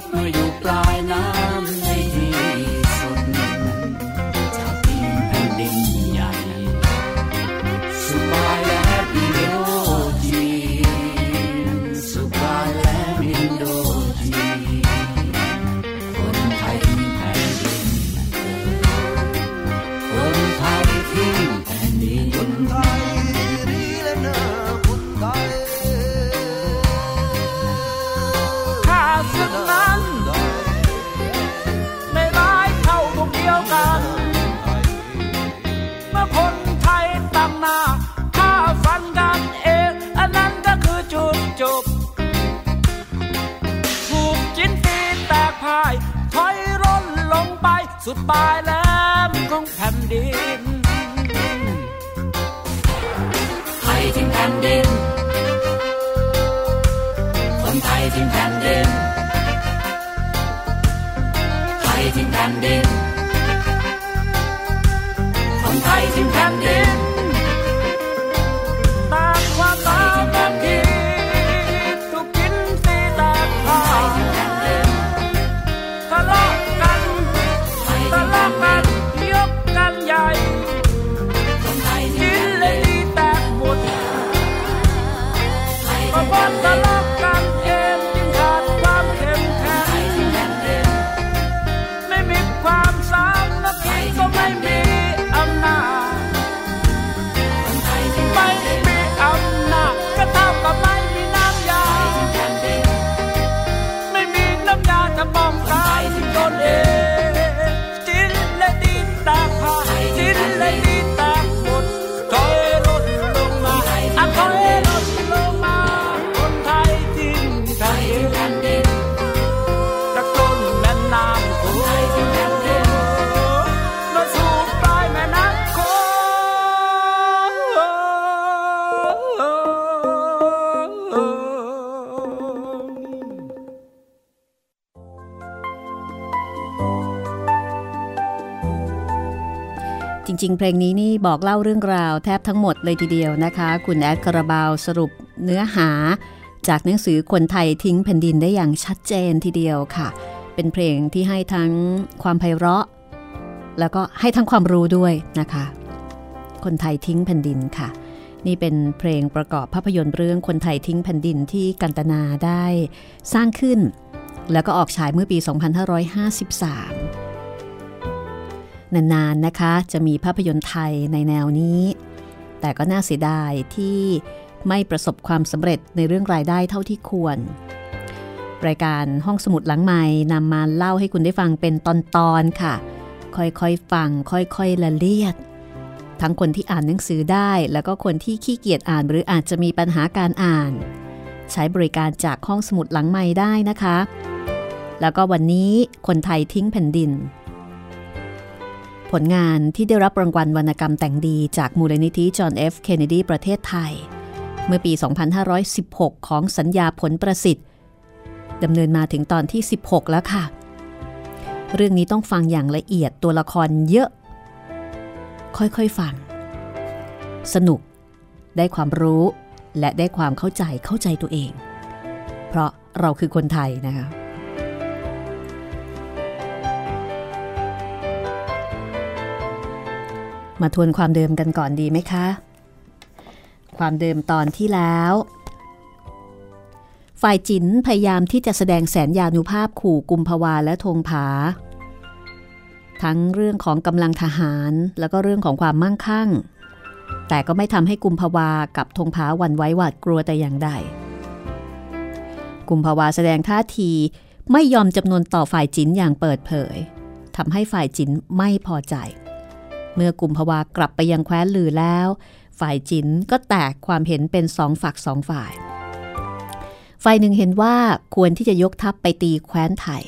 บเมาออยู่ปลายน้ำ บายล้ำของแผ่นดินไทยทิ้งแผ่นดิน คนไทยทิ้งแผ่นดินไทยทิ้งแผ่นดิน ริง ๆ เพลงนี้นี่บอกเล่าเรื่องราวแทบทั้งหมดเลยทีเดียวนะคะ คุณแอดคาราบาวสรุปเนื้อหา จากหนังสือคนไทยทิ้งแผ่นดินได้อย่างชัดเจนทีเดียวค่ะ เป็นเพลงที่ให้ทั้งความไพเราะ แล้วก็ให้ทั้งความรู้ด้วยนะคะ คนไทยทิ้งแผ่นดินค่ะ นี่เป็นเพลงประกอบภาพยนตร์เรื่องคนไทยทิ้งแผ่นดินที่กันตนาได้สร้างขึ้น แล้วก็ออกฉายเมื่อปี 2553 นานๆนะคะ จะมีภาพยนตร์ไทยในแนวนี้ แต่ก็น่าเสียดายที่ไม่ประสบความสำเร็จในเรื่องรายได้เท่าที่ควร รายการห้องสมุดหลังใหม่นำมาเล่าให้คุณได้ฟังเป็นตอนๆค่ะ ค่อยๆฟัง ค่อยๆละเลียด ทั้งคนที่อ่านหนังสือได้ แล้วก็คนที่ขี้เกียจอ่านหรืออาจจะมีปัญหาการอ่าน ใช้บริการจากห้องสมุดหลังใหม่ได้นะคะ แล้วก็วันนี้คนไทยทิ้งแผ่นดิน ผลงานที่ได้รับรางวัลวรรณกรรมแต่งดีจากมูลนิธิจอห์นเอฟเคนเนดีประเทศไทย เมื่อปี 2516 ของสัญญาผลประสิทธิ์ดำเนินมาถึงตอนที่ 16 แล้วค่ะ เรื่องนี้ต้องฟังอย่างละเอียดตัวละครเยอะ ค่อยๆฟัง สนุก ได้ความรู้ และได้ความเข้าใจเข้าใจตัวเอง เพราะเราคือคนไทยนะคะ มาทวนความเดิมกันก่อนดีไหมคะ ความเดิมตอนที่แล้ว ฝ่ายจินพยายามที่จะแสดงแสนยานุภาพขู่กุมภาวาและธงผา ทั้งเรื่องของกำลังทหารแล้วก็เรื่องของความมั่งคั่ง แต่ก็ไม่ทำให้กุมภาวากับธงผาหวันไหวหวาดกลัวแต่อย่างใด กุมภาวาแสดงท่าทีไม่ยอมจำนวนต่อฝ่ายจินอย่างเปิดเผยทำให้ฝ่ายจินไม่พอใจ เมื่อกุมภาวากลับไปยังแคว้นลือแล้ว ฝ่ายจินก็แตกความเห็นเป็นสองฝักสองฝ่าย ฝ่ายหนึ่งเห็นว่าควรที่จะยกทัพไปตีแคว้นไทย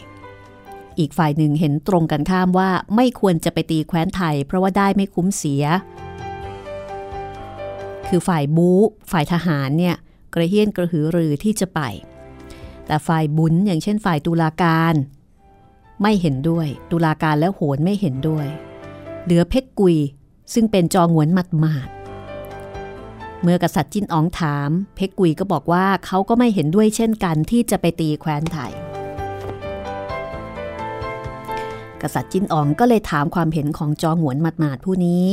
อีกฝ่ายหนึ่งเห็นตรงกันข้ามว่าไม่ควรจะไปตีแคว้นไทย เพราะว่าได้ไม่คุ้มเสีย คือฝ่ายบู๊ฝ่ายทหารเนี่ยกระเฮี้ยนกระหือรือที่จะไป แต่ฝ่ายบุญอย่างเช่นฝ่ายตุลาการ ไม่เห็นด้วย ตุลาการและโหนไม่เห็นด้วย เหลือเพชรกุย ซึ่งเป็นจองหวนหมัดหมาดเมื่อกษัตริย์จิ้นอ๋องถาม เพชรกุยก็บอกว่าเขาก็ไม่เห็นด้วยเช่นกันที่จะไปตีแคว้นไทย กษัตริย์จิ้นอ๋องก็เลยถามความเห็นของจองหวนหมัดหมาดผู้นี้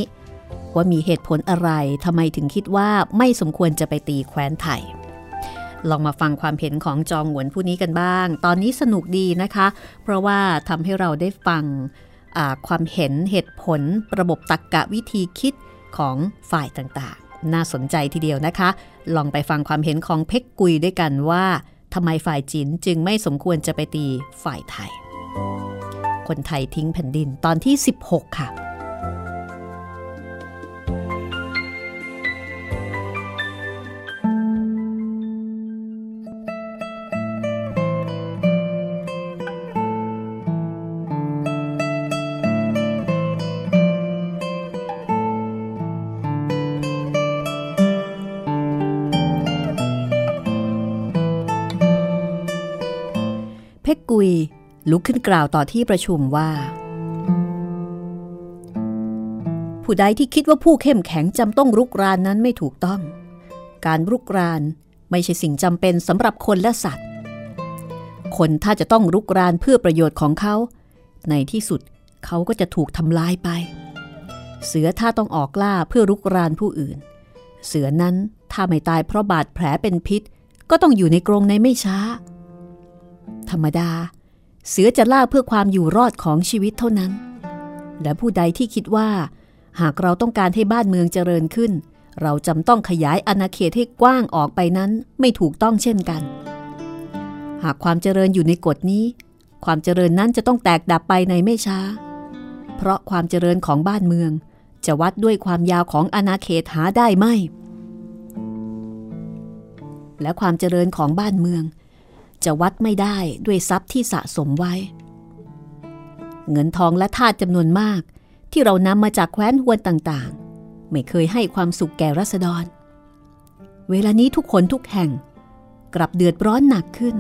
ว่ามีเหตุผลอะไรทำไมถึงคิดว่าไม่สมควรจะไปตีแคว้นไทยลองมาฟังความเห็นของจองหวนผู้นี้กันบ้าง ตอนนี้สนุกดีนะคะ เพราะว่าทำให้เราได้ฟัง ความเห็นเหตุผลระบบตรรกกะวิธีคิดของฝ่ายต่างๆ น่าสนใจทีเดียวนะคะ ลองไปฟังความเห็นของเพ็กกุยด้วยกันว่าทำไมฝ่ายจีนจึงไม่สมควรจะไปตีฝ่ายไทย คนไทยทิ้งแผ่นดินตอนที่ 16 ค่ะ ขึ้นกล่าวต่อที่ประชุมว่า ผู้ใดที่คิดว่าผู้เข้มแข็งจำต้องรุกรานนั้นไม่ถูกต้อง การรุกรานไม่ใช่สิ่งจำเป็นสำหรับคนและสัตว์ คนถ้าจะต้องรุกรานเพื่อประโยชน์ของเขา ในที่สุดเขาก็จะถูกทำลายไป เสือถ้าต้องออกล่าเพื่อรุกรานผู้อื่น เสือนั้นถ้าไม่ตายเพราะบาดแผลเป็นพิษ ก็ต้องอยู่ในกรงในไม่ช้า ธรรมดา เสือจะล่าเพื่อความอยู่รอดของชีวิตเท่านั้น และผู้ใดที่คิดว่า หากเราต้องการให้บ้านเมืองเจริญขึ้น เราจำต้องขยายอาณาเขตให้กว้างออกไปนั้นไม่ถูกต้องเช่นกัน หากความเจริญอยู่ในกฎนี้ ความเจริญนั้นจะต้องแตกดับไปในไม่ช้า เพราะความเจริญของบ้านเมือง จะวัดด้วยความยาวของอาณาเขตหาได้ไหมและความเจริญของบ้านเมือง จะวัดไม่ได้ด้วยทรัพย์ที่สะสมไว้ เงินทองและทาสจำนวนมากที่เรานำมาจากแคว้นฮวนต่างๆ ไม่เคยให้ความสุขแก่รัษฎร เวลานี้ทุกคนทุกแห่ง กลับเดือดร้อนหนักขึ้น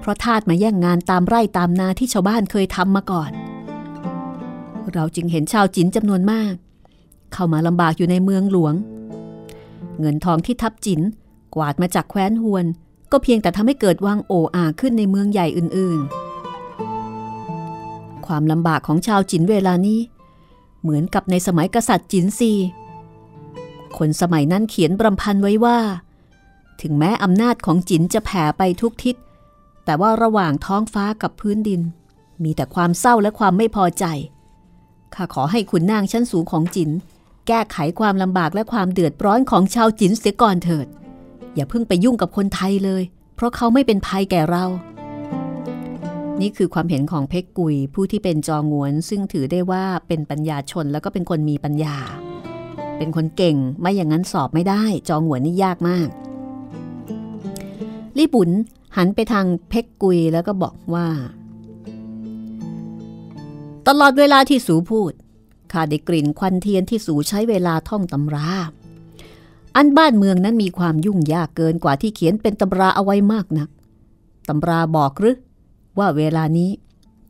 เพราะทาสมาแย่งงานตามไร่ตามนาที่ชาวบ้านเคยทำมาก่อน เราจึงเห็นชาวจินจำนวนมาก เข้ามาลำบากอยู่ในเมืองหลวง เงินทองที่ทับจินกวาดมาจากแคว้นฮวน ก็เพียงแต่ทำให้เกิดวังโออาขึ้นในเมืองใหญ่อื่นๆ ความลำบากของชาวจินเวลานี้ เหมือนกับในสมัยกษัตริย์จินซี คนสมัยนั้นเขียนบรำพันไว้ว่า ถึงแม้อำนาจของจินจะแผ่ไปทุกทิศ แต่ว่าระหว่างท้องฟ้ากับพื้นดิน มีแต่ความเศร้าและความไม่พอใจข้าขอให้ขุนนางชั้นสูงของจิน แก้ไขความลำบากและความเดือดร้อนของชาวจินเสียก่อนเถิด อย่าเพิ่งไปยุ่งกับคนไทยเลย เพราะเขาไม่เป็นภัยแก่เรา นี่คือความเห็นของเพกกุยผู้ที่เป็นจองวน ซึ่งถือได้ว่าเป็นปัญญาชนแล้วก็เป็นคนมีปัญญา เป็นคนเก่งไม่อย่างนั้นสอบไม่ได้ จองวนนี่ยากมาก ลี่บุญหันไปทางเพกกุยแล้วก็บอกว่า ตลอดเวลาที่สูพูดข้าได้กลิ่นควันเทียนที่สูใช้เวลาท่องตำรา อันบ้านเมืองนั้นมีความยุ่งยากเกินกว่าที่เขียนเป็นตำราเอาไว้มากนักตำราบอกหรือว่าเวลานี้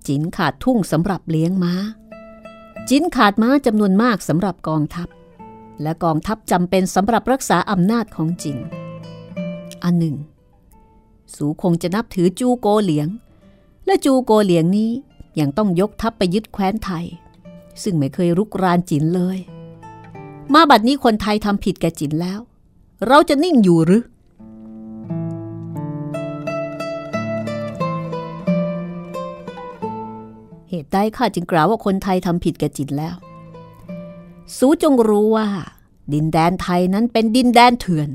จินขาดทุ่งสำหรับเลี้ยงม้า จินขาดม้าจำนวนมากสำหรับกองทัพ และกองทัพจำเป็นสำหรับรักษาอำนาจของจินอันหนึ่ง สูคงจะนับถือจูโกเหลียง และจูโกเหลียงนี้ยังต้องยกทัพไปยึดแคว้นไทย ซึ่งไม่เคยรุกรานจินเลย มาบัดนี้คนไทยทำผิดแก่จินแล้ว เราจะนิ่งอยู่หรือ เหตุใดข้าจึงกล่าวว่าคนไทยทำผิดแก่จินแล้ว สูจงรู้ว่า ดินแดนไทยนั้นเป็นดินแดนเถื่อน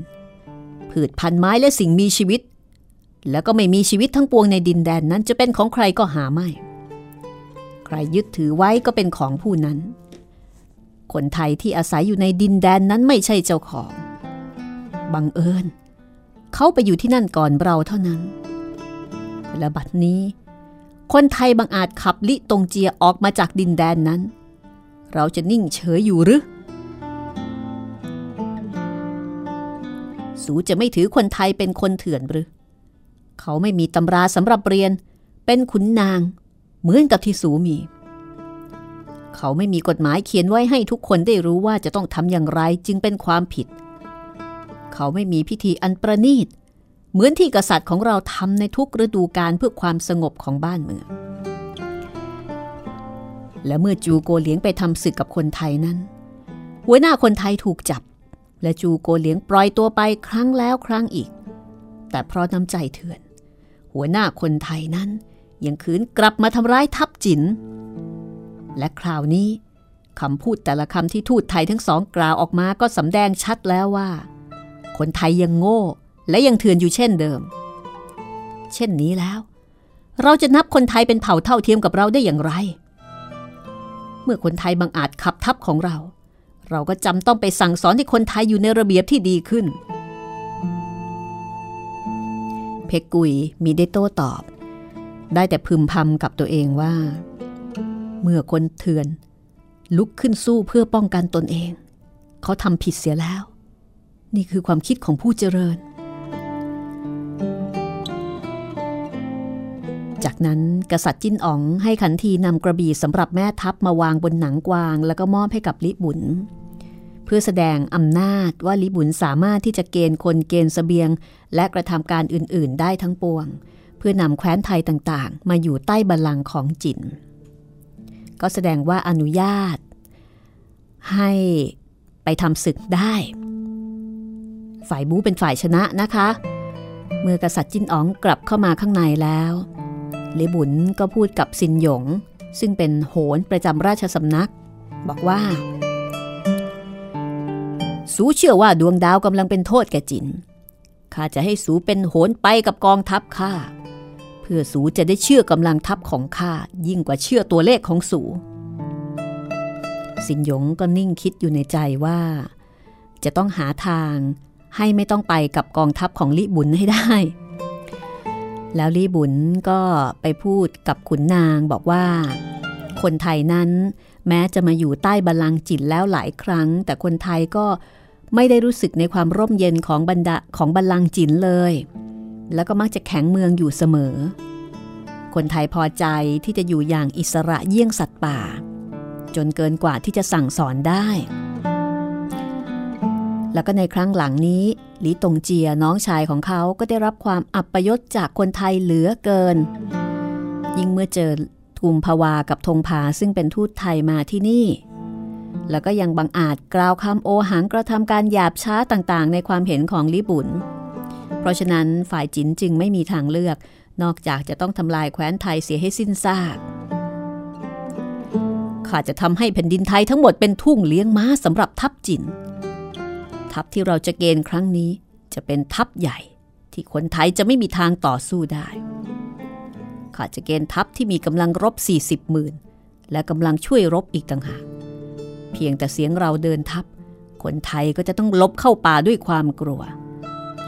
พืชพันไม้และสิ่งมีชีวิต แล้วก็ไม่มีชีวิตทั้งปวงในดินแดนนั้นจะเป็นของใครก็หาไม่ ใครยึดถือไว้ก็เป็นของผู้นั้น คนไทยที่อาศัยอยู่ในดินแดนนั้นไม่ใช่เจ้าของ บังเอิญ เขาไปอยู่ที่นั่นก่อนเราเท่านั้น และบัดนี้ คนไทยบังอาจขับลิตงเจียออกมาจากดินแดนนั้น เราจะนิ่งเฉยอยู่หรือ สูจะไม่ถือคนไทยเป็นคนเถื่อนหรือ เขาไม่มีตำราสำหรับเรียน เป็นขุนนาง เหมือนกับที่สูมี เขาไม่มีกฎหมายเขียนไว้ให้ทุกคนได้รู้ว่าจะต้องทำอย่างไรจึงเป็นความผิด เขาไม่มีพิธีอันประณีต เหมือนที่กษัตริย์ของเราทำในทุกฤดูกาลเพื่อความสงบของบ้านเมือง และเมื่อจูโกเลียงไปทำศึกกับคนไทยนั้น หัวหน้าคนไทยถูกจับ และจูโกเลียงปล่อยตัวไปครั้งแล้วครั้งอีก แต่เพราะน้ำใจเถื่อน หัวหน้าคนไทยนั้นยังคืนกลับมาทำร้ายทัพจิน และคราวนี้คำพูดแต่ละคำที่ทูตไทยทั้งสองกล่าวออกมาก็สำแดงชัดแล้วว่า คนไทยยังโง่และยังเถื่อนอยู่เช่นเดิม เช่นนี้แล้ว เราจะนับคนไทยเป็นเผ่าเท่าเทียมกับเราได้อย่างไร เมื่อคนไทยบังอาจขับทัพของเรา เราก็จำต้องไปสั่งสอนให้คนไทยอยู่ในระเบียบที่ดีขึ้น เพกกุยมีได้โต้ตอบ ได้แต่พึมพำกับตัวเองว่า เมื่อคนเถื่อน ลุกขึ้นสู้เพื่อป้องกันตนเอง เขาทำผิดเสียแล้ว นี่คือความคิดของผู้เจริญ จากนั้นกษัตริย์จิ้นอ๋องให้ขันทีนำกระบี่สำหรับแม่ทัพมาวางบนหนังกวาง แล้วก็มอบให้กับลิบุญเพื่อแสดงอำนาจว่าลิบุญสามารถที่จะเกณฑ์คนเกณฑ์สเสบียง และกระทำการอื่น ๆ ได้ทั้งปวง เพื่อนำแคว้นไทยต่าง ๆ มาอยู่ใต้บัลลังก์ของจิน ก็แสดงว่าอนุญาต ให้ไปทำศึกได้ ฝ่ายบูเป็นฝ่ายชนะนะคะ เมื่อกษัตริย์จินอ๋องกลับเข้ามาข้างในแล้วเลบุญก็พูดกับซินหยง ซึ่งเป็นโหนประจำราชสำนัก บอกว่า สูเชื่อว่าดวงดาวกำลังเป็นโทษแก่จินข้าจะให้สูเป็นโหนไปกับกองทัพข้า พื่อสูจะได้เชื่อกำลังทัพของข้ายิ่งกว่าเชื่อตัวเลขของสู สินหยงก็นิ่งคิดอยู่ในใจว่า จะต้องหาทางให้ไม่ต้องไปกับกองทัพของลิบุญให้ได้ แล้วลิบุญก็ไปพูดกับขุนนางบอกว่า คนไทยนั้นแม้จะมาอยู่ใต้บัลลังก์จิตแล้วหลายครั้ง แต่คนไทยก็ไม่ได้รู้สึกในความร่มเย็นของบรรดาของบัลลังก์จินเลย แล้วก็มักจะแข็งเมืองอยู่เสมอ คนไทยพอใจที่จะอยู่อย่างอิสระเยี่ยงสัตว์ป่า จนเกินกว่าที่จะสั่งสอนได้ แล้วก็ในครั้งหลังนี้หลีตงเจียน้องชายของเขาก็ได้รับความอับประยศจากคนไทยเหลือเกิน ยิ่งเมื่อเจอทุมภาวากับธงผาซึ่งเป็นทูตไทยมาที่นี่ แล้วก็ยังบังอาจกล่าวคำโอหังกระทำการหยาบช้าต่างๆ ในความเห็นของลิบุญ เพราะฉะนั้นฝ่ายจินจึงไม่มีทางเลือก นอกจากจะต้องทำลายแคว้นไทยเสียให้สิ้นซากข้าจะทำให้แผ่นดินไทยทั้งหมดเป็นทุ่งเลี้ยงม้าสำหรับทัพจิน ทัพที่เราจะเกณฑ์ครั้งนี้จะเป็นทัพใหญ่ ที่คนไทยจะไม่มีทางต่อสู้ได้ ข้าจะเกณฑ์ทัพที่มีกำลังรบ 40หมื่นและกำลังช่วยรบอีกต่างหาก เพียงแต่เสียงเราเดินทัพ คนไทยก็จะต้องลบเข้าป่าด้วยความกลัว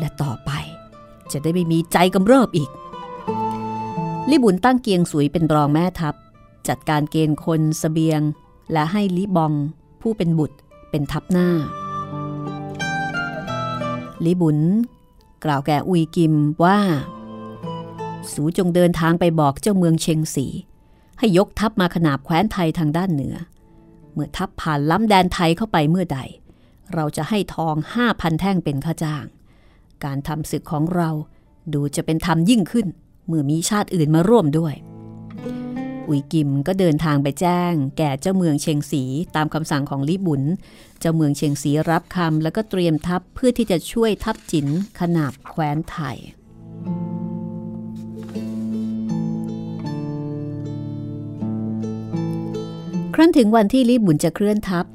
และต่อไป จะได้ไม่มีใจกำเริบอีก ลิบุญตั้งเกียงสุยเป็นรองแม่ทัพ จัดการเกณฑ์คนสเสบียง และให้ลิบอง ผู้เป็นบุตรเป็นทัพหน้า ลิบุญกล่าวแก่อุยกิมว่า สูจงเดินทางไปบอกเจ้าเมืองเชงสีให้ยกทัพมาขนาบแคว้นไทยทางด้านเหนือ เมื่อทัพผ่านล้ำแดนไทยเข้าไปเมื่อใด เราจะให้ทองห้าพันแท่งเป็นค่าจ้าง การทำศึกของเราดูจะเป็นธรรมยิ่งขึ้น เมื่อมีชาติอื่นมาร่วมด้วย อุยกิมก็เดินทางไปแจ้ง แก่เจ้าเมืองเชียงสีตามคำสั่งของลิบุญเจ้าเมืองเชียงสีรับคำแล้วก็เตรียมทัพเพื่อที่จะช่วยทัพจินขนาบแคว้นไทยครั้นถึงวันที่ลิบุญจะเคลื่อนทัพ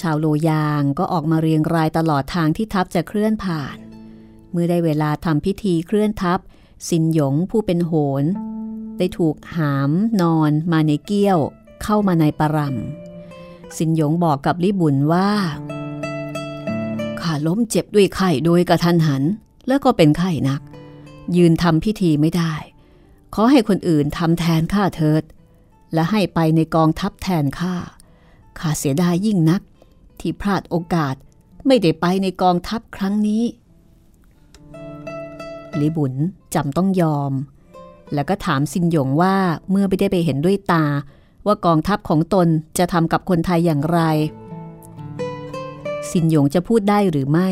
ชาวโลยางก็ออกมาเรียงรายตลอดทางที่ทัพจะเคลื่อนผ่าน เมื่อได้เวลาทำพิธีเคลื่อนทัพ สินหยงผู้เป็นโหน ได้ถูกหามนอนมาในเกี้ยว เข้ามาในปรำสินหยงบอกกับลิบุญว่าข้าล้มเจ็บด้วยไข้โดยกระทันหัน แล้วก็เป็นไข้นัก ยืนทำพิธีไม่ได้ ขอให้คนอื่นทำแทนข้าเถิด และให้ไปในกองทัพแทนข้าข้าเสียดายยิ่งนัก ที่พลาดโอกาสไม่ได้ไปในกองทัพครั้งนี้ ลิบุญจำต้องยอม แล้วก็ถามซินหยงว่าเมื่อไม่ได้ไปเห็นด้วยตา ว่ากองทัพของตนจะทำกับคนไทยอย่างไร ซินหยงจะพูดได้หรือไม่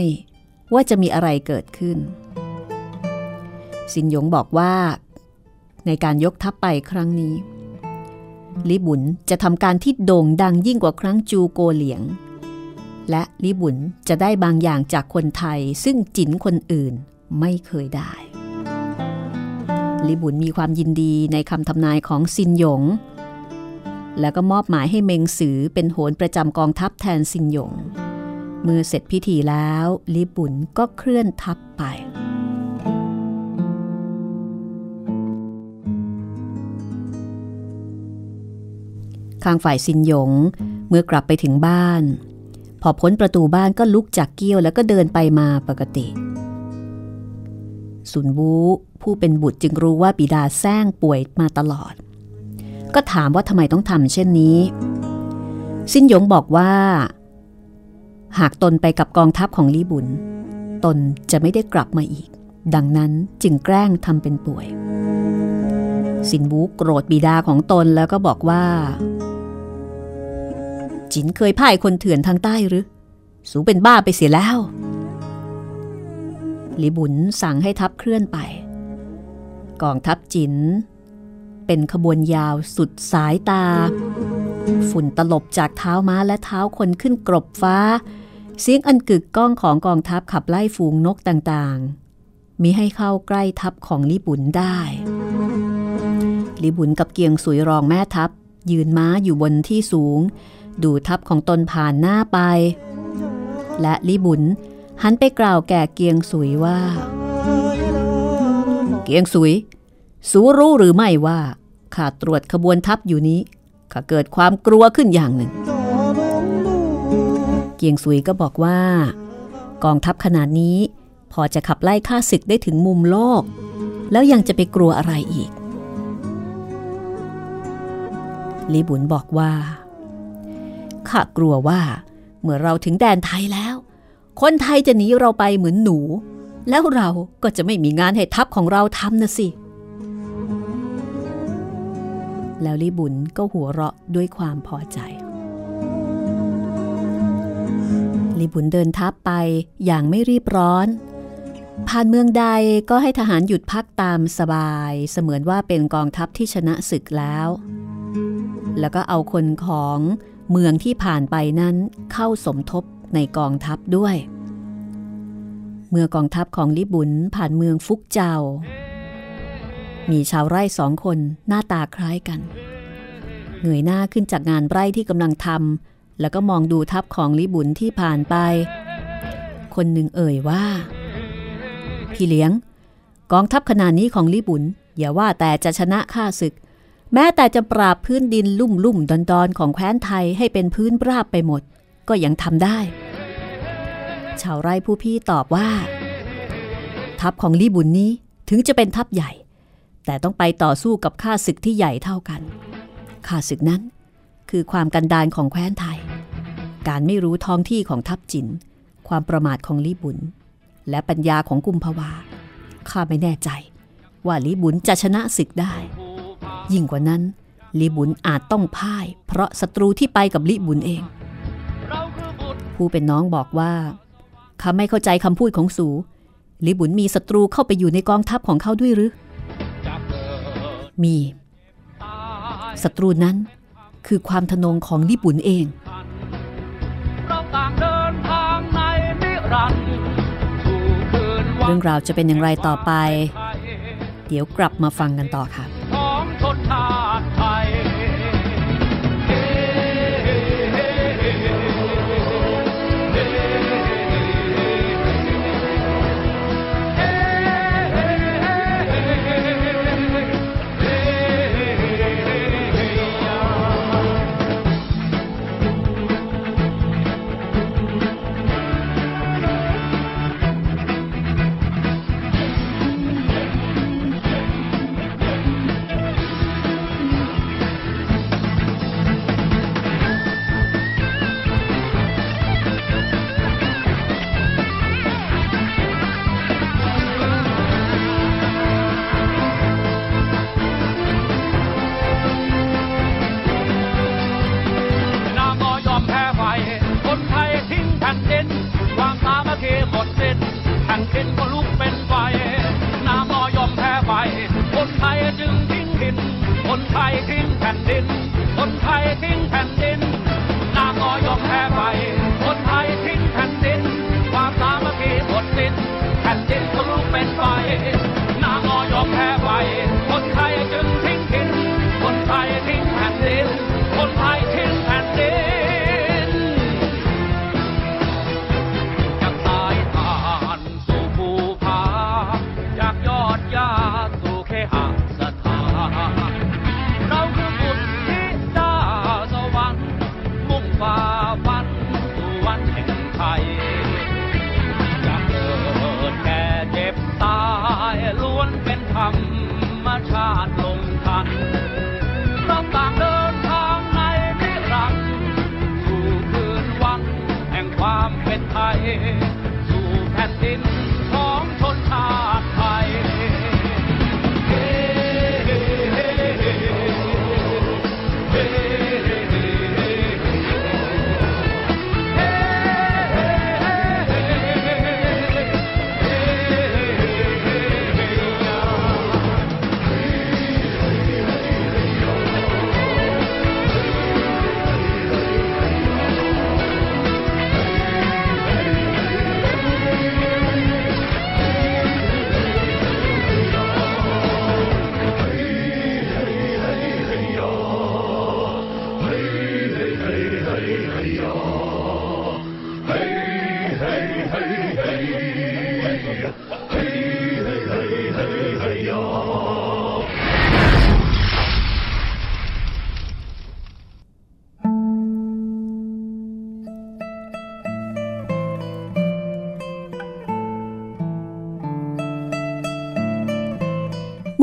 ว่าจะมีอะไรเกิดขึ้น ซินหยงบอกว่า ในการยกทัพไปครั้งนี้ลิบุญจะทำการที่โด่งดังยิ่งกว่าครั้งจูโกเหลียง และลิบุญจะได้บางอย่างจากคนไทยซึ่งจินคนอื่น ไม่เคยได้ ลิบุญมีความยินดีในคำทำนายของซินหยง แล้วก็มอบหมายให้เมงสือเป็นโหนประจำกองทัพแทนซินหยง เมื่อเสร็จพิธีแล้วลิบุญก็เคลื่อนทัพไปข้างฝ่ายซินหยงเมื่อกลับไปถึงบ้าน พอพ้นประตูบ้านก็ลุกจากเกี้ยวแล้วก็เดินไปมาปกติ สุนวูผู้เป็นบุตรจึงรู้ว่าบิดาแซงป่วยมาตลอด ก็ถามว่าทำไมต้องทำเช่นนี้ สิ้นหยงบอกว่า หากตนไปกับกองทัพของลีบุญ ตนจะไม่ได้กลับมาอีก ดังนั้นจึงแกล้งทำเป็นป่วย สินวูโกรธบิดาของตนแล้วก็บอกว่า จินเคยพ่ายคนเถื่อนทางใต้หรือ สูเป็นบ้าไปเสียแล้ว ลิบุญสั่งให้ทัพเคลื่อนไป กองทัพจินเป็นขบวนยาวสุดสายตา ฝุ่นตลบจากเท้าม้าและเท้าคนขึ้นกรบฟ้า เสียงอันกึกก้องของกองทัพขับไล่ฝูงนกต่างๆมีให้เข้าใกล้ทัพของลิบุญได้ลิบุญกับเกียงสุยรองแม่ทัพ ยืนม้าอยู่บนที่สูง ดูทัพของตนผ่านหน้าไป และลิบุญ หันไปกล่าวแก่เกียงสุยว่า เกียงสุย สูรู้หรือไม่ว่าข้าตรวจขบวนทัพอยู่นี้ข้าเกิดความกลัวขึ้นอย่างหนึ่ง เกียงสุยก็บอกว่า กองทัพขนาดนี้พอจะขับไล่ข้าศึกได้ถึงมุมโลก แล้วยังจะไปกลัวอะไรอีกลีบุญบอกว่าข้ากลัวว่าเมื่อเราถึงแดนไทยแล้ว คนไทยจะหนีเราไปเหมือนหนู แล้วเราก็จะไม่มีงานให้ทัพของเราทำนะสิ แล้วลิบุญก็หัวเราะด้วยความพอใจลีบุนเดินทัพไปอย่างไม่รีบร้อน ผ่านเมืองใดก็ให้ทหารหยุดพักตามสบาย เสมือนว่าเป็นกองทัพที่ชนะศึกแล้ว แล้วก็เอาคนของเมืองที่ผ่านไปนั้นเข้าสมทบ ในกองทัพด้วย เมื่อกองทัพของลิบุนผ่านเมืองฟุกเจ้ามีชาวไร่สองคนหน้าตาคล้ายกันเงยหน้าขึ้นจากงานไร่ที่กำลังทำแล้วก็มองดูทัพของลิบุนที่ผ่านไป คนหนึ่งเอ่ยว่า พี่เลี้ยง กองทัพขนาดนี้ของลิบุนอย่าว่าแต่จะชนะข้าศึก แม้แต่จะปราบพื้นดินลุ่มลุ่มดอนดอนของแคว้นไทยให้เป็นพื้นราบไปหมด ก็ยังทำได้ ชาวไร่ผู้พี่ตอบว่า ทัพของลิบุนนี้ถึงจะเป็นทัพใหญ่ แต่ต้องไปต่อสู้กับข้าศึกที่ใหญ่เท่ากันข้าศึกนั้นคือความกันดานของแคว้นไทย การไม่รู้ท้องที่ของทัพจิน ความประมาทของลิบุนและปัญญาของกุมภาวาข้าไม่แน่ใจ ว่าลิบุนจะชนะศึกได้ ยิ่งกว่านั้นลิบุนอาจต้องพ่าย เพราะศัตรูที่ไปกับลิบุนเอง ผู้เป็นน้องบอกว่าข้าไม่เข้าใจคำพูดของสูลิบุนมีศัตรูเข้าไปอยู่ในกองทัพของเขาด้วยหรือ มี ศัตรูนั้นคือความทนงของลิบุนเองเรื่องราวจะเป็นอย่างไรต่อไป เดี๋ยวกลับมาฟังกันต่อค่ะ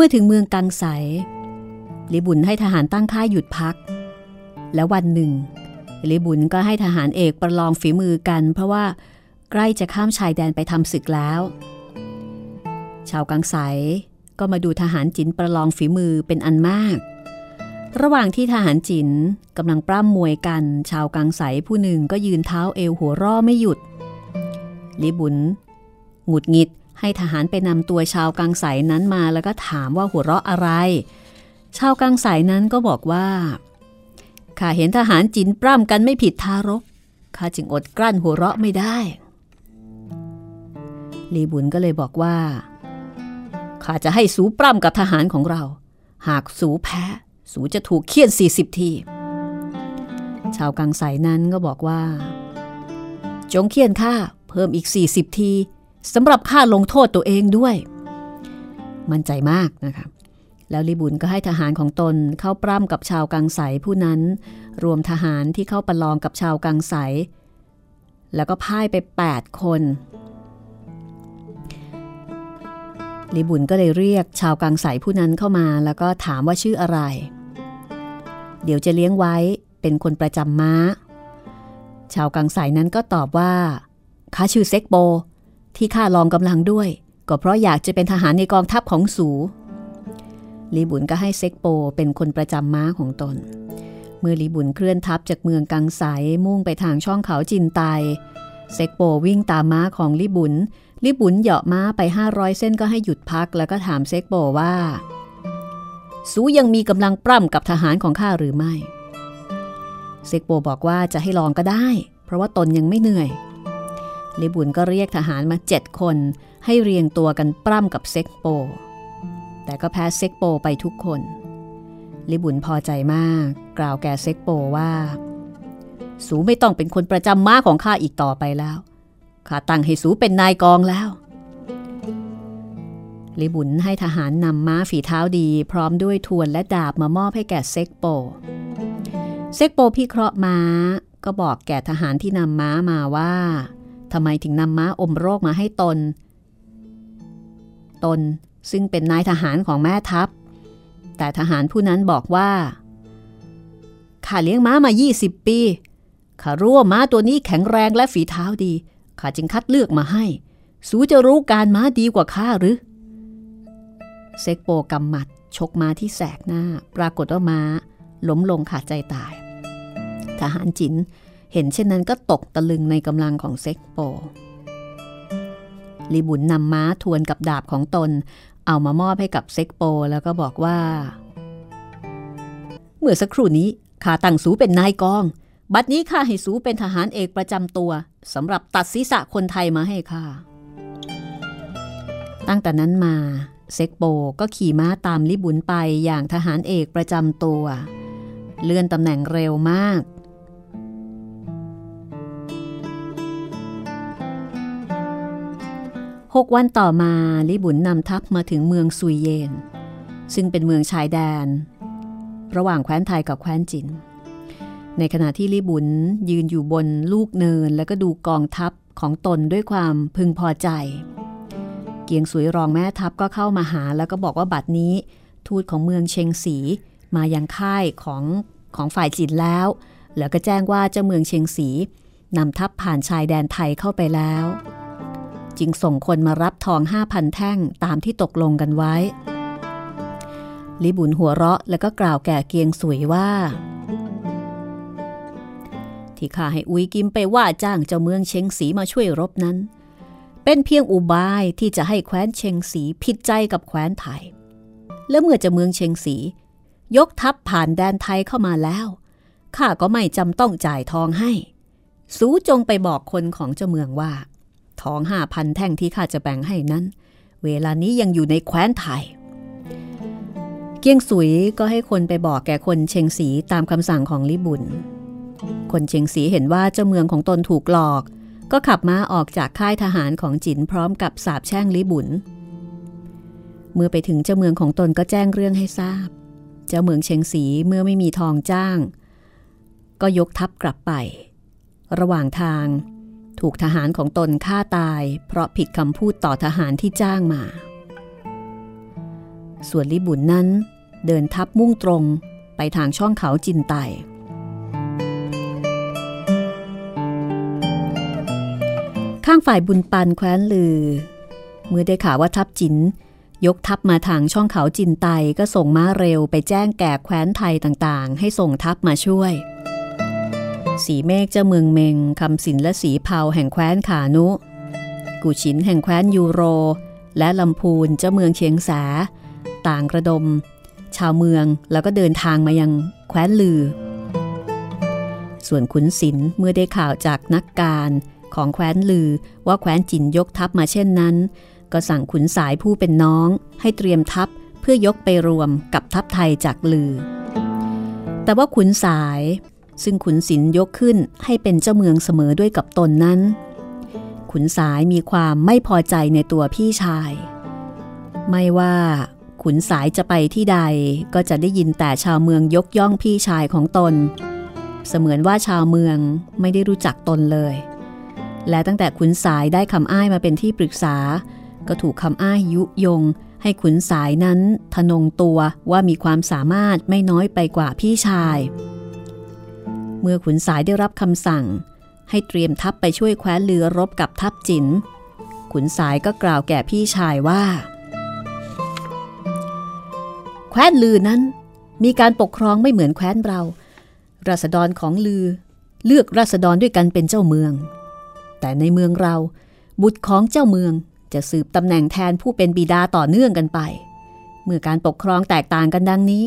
มื่อถึงเมืองกังไสลิบุญให้ทหารตั้งค่ายหยุดพัก แล้ววันหนึ่งลิบุญก็ให้ทหารเอกประลองฝีมือกัน เพราะว่าใกล้จะข้ามชายแดนไปทำศึกแล้ว ชาวกังไสก็มาดูทหารจินประลองฝีมือเป็นอันมาก ระหว่างที่ทหารจินกำลังปล้ำมวยกัน ชาวกังใสผู้หนึ่งก็ยืนเท้าเอวหัวร่อไม่หยุดลิบุนหงุดหงิด ให้ทหารไปนำตัวชาวกังใสนั้นมาแล้วก็ถามว่าหัวเราะอะไร ชาวกังใสนั้นก็บอกว่าข้าเห็นทหารจินปล้ำกันไม่ผิดทารกข้าจึงอดกลั้นหัวเราะไม่ได้ลีบุญก็เลยบอกว่าข้าจะให้สูปล้ำกับทหารของเรา หากสูแพ้ สูจะถูกเคี่ยน 40 ที ชาวกังใสนั้นก็บอกว่า จงเคี่ยนข้าเพิ่มอีก 40 ที สำหรับข้าลงโทษตัวเองด้วย มั่นใจมากนะคะแล้วลิบุญก็ให้ทหารของตนเข้าปล้ำกับชาวกังใสผู้นั้น รวมทหารที่เข้าประลองกับชาวกังใสแล้วก็พ่ายไป 8 คนลิบุญก็เลยเรียกชาวกังใสผู้นั้นเข้ามา แล้วก็ถามว่าชื่ออะไร เดี๋ยวจะเลี้ยงไว้เป็นคนประจำม้า ชาวกังใสนั้นก็ตอบว่าข้าชื่อเซ็กโป ที่ข้าลองกำลังด้วย ก็เพราะอยากจะเป็นทหารในกองทัพของสูลีบุญก็ให้เซ็กโปเป็นคนประจำม้าของตน เมื่อลีบุญเคลื่อนทัพจากเมืองกังสายมุ่งไปทางช่องเขาจินไตเซ็กโปวิ่งตามม้าของลีบุญลีบุญเหยาะม้าไป 500 เส้นก็ให้หยุดพักแล้วก็ถามเซ็กโปว่า สูยังมีกำลังปล้ำกับทหารของข้าหรือไม่ เซ็กโปบอกว่าจะให้ลองก็ได้ เพราะว่าตนยังไม่เหนื่อย ลีบุญก็เรียกทหารมาเจ็ดคน ให้เรียงตัวกันปล้ำกับเซ็กโป แต่ก็แพ้เซ็กโปไปทุกคน ลีบุญพอใจมาก กล่าวแก่เซ็กโปว่า สูไม่ต้องเป็นคนประจำม้าของข้าอีกต่อไปแล้วข้าตั้งให้สูเป็นนายกองแล้วลิบุญให้ทหารนำม้าฝีเท้าดี พร้อมด้วยทวนและดาบมามอบให้แก่เซ็กโป เซ็กโปพี่เคราะห์ม้าก็บอกแก่ทหารที่นำม้ามาว่า ทำไมถึงนำม้าอมโรคมาให้ตน ตนซึ่งเป็นนายทหารของแม่ทัพ แต่ทหารผู้นั้นบอกว่า ข้าเลี้ยงม้ามา 20 ปี ข้ารู้ว่าม้าตัวนี้แข็งแรงและฝีเท้าดี ข้าจึงคัดเลือกมาให้ สูจะรู้การม้าดีกว่าข้าหรือ เซกโปกำหมัดชกม้าที่แสกหน้า ปรากฏว่าม้าล้มลงขาดใจตาย ทหารจิน เห็นเช่นนั้นก็ตกตะลึงในกำลังของเซ็กโป ลีบุญนำม้าทวนกับดาบของตน เอามามอบให้กับเซ็กโป แล้วก็บอกว่า เมื่อสักครู่นี้ข้าตั้งสูเป็นนายกอง บัดนี้ข้าให้สูเป็นทหารเอกประจำตัวสำหรับตัดศีรษะคนไทยมาให้ข้า ตั้งแต่นั้นมาเซ็กโปก็ขี่ม้าตามลิบุญไปอย่างทหารเอกประจำตัว เลื่อนตำแหน่งเร็วมาก หกวันต่อมาลิบุญนำทัพมาถึงเมืองซุยเยน ซึ่งเป็นเมืองชายแดน ระหว่างแคว้นไทยกับแคว้นจินในขณะที่ลิบุญยืนอยู่บนลูกเนิน แล้วก็ดูกองทัพของตนด้วยความพึงพอใจ เกียงสวยรองแม่ทัพก็เข้ามาหาแล้วก็บอกว่าบัดนี้ ทูตของเมืองเชงสีมายังค่ายของของฝ่ายจินแล้ว แล้วก็แจ้งว่าเจ้าเมืองเชียงสีนำทัพผ่านชายแดนไทยเข้าไปแล้ว จึงส่งคนมารับทองห้าพันแท่งตามที่ตกลงกันไว้ ลิบุญหัวเราะแล้วก็กล่าวแก่เกียงสวยว่า ที่ข้าให้อุยกิมไปว่าจ้างเจ้าเมืองเชงสีมาช่วยรบนั้น เป็นเพียงอุบายที่จะให้แคว้นเชงสีผิดใจกับแคว้นไทย และเมื่อเจ้าเมืองเชงสี ยกทัพผ่านแดนไทยเข้ามาแล้วข้าก็ไม่จำต้องจ่ายทองให้ สูจงไปบอกคนของเจ้าเมืองว่า ทองห้าพันแท่งที่ข้าจะแบ่งให้นั้น เวลานี้ยังอยู่ในแคว้นไทย เกียงสุยก็ให้คนไปบอกแก่คนเชงสีตามคำสั่งของลิบุญ คนเชงสีเห็นว่าเจ้าเมืองของตนถูกหลอก ก็ขับม้าออกจากค่ายทหารของจินพร้อมกับสาบแช่งลิบุญ เมื่อไปถึงเจ้าเมืองของตนก็แจ้งเรื่องให้ทราบ เจ้าเมืองเชงสีเมื่อไม่มีทองจ้าง ก็ยกทัพกลับไป ระหว่างทาง ถูกทหารของตนฆ่าตาย เพราะผิดคำพูดต่อทหารที่จ้างมา ส่วนลิบุญนั้น เดินทับมุ่งตรงไปทางช่องเขาจินไตข้างฝ่ายบุญปันแคว้นลือ เมื่อได้ข่าวว่าทัพจิน ยกทัพมาทางช่องเขาจินไตก็ส่งม้าเร็วไปแจ้งแก่แคว้นไทยต่างๆ ให้ส่งทัพมาช่วย สีเมฆเจ้าเมืองเมงคำสินและสีเผาแห่งแคว้นขานุกุชินแห่งแคว้นยูโร และลำพูนเจ้าเมืองเชียงแสต่างกระดม ชาวเมืองแล้วก็เดินทางมายังแคว้นลือ ส่วนขุนศิลเมื่อได้ข่าวจากนักการของแคว้นลือว่าแคว้นจินยกทัพมาเช่นนั้น ก็สั่งขุนสายผู้เป็นน้อง ให้เตรียมทัพเพื่อยกไปรวมกับทัพไทยจากลือ แต่ว่าขุนสาย ซึ่งขุนศิลยกขึ้นให้เป็นเจ้าเมืองเสมอด้วยกับตนนั้น ขุนสายมีความไม่พอใจในตัวพี่ชาย ไม่ว่าขุนสายจะไปที่ใดก็จะได้ยินแต่ชาวเมืองยกย่องพี่ชายของตน เสมือนว่าชาวเมืองไม่ได้รู้จักตนเลย และตั้งแต่ขุนสายได้คำอ้ายมาเป็นที่ปรึกษา ก็ถูกคำอ้ายยุยง ให้ขุนสายนั้นทนงตัวว่ามีความสามารถไม่น้อยไปกว่าพี่ชาย เมื่อขุนสายได้รับคำสั่ง ให้เตรียมทัพไปช่วยแคว้นเรือรบกับทัพจิน ขุนสายก็กล่าวแก่พี่ชายว่า แคว้นลือนั้นมีการปกครองไม่เหมือนแคว้นเรา ราษฎรของลือเลือกราษฎรด้วยกันเป็นเจ้าเมือง แต่ในเมืองเราบุตรของเจ้าเมืองจะสืบตำแหน่งแทนผู้เป็นบิดาต่อเนื่องกันไป เมื่อการปกครองแตกต่างกันดังนี้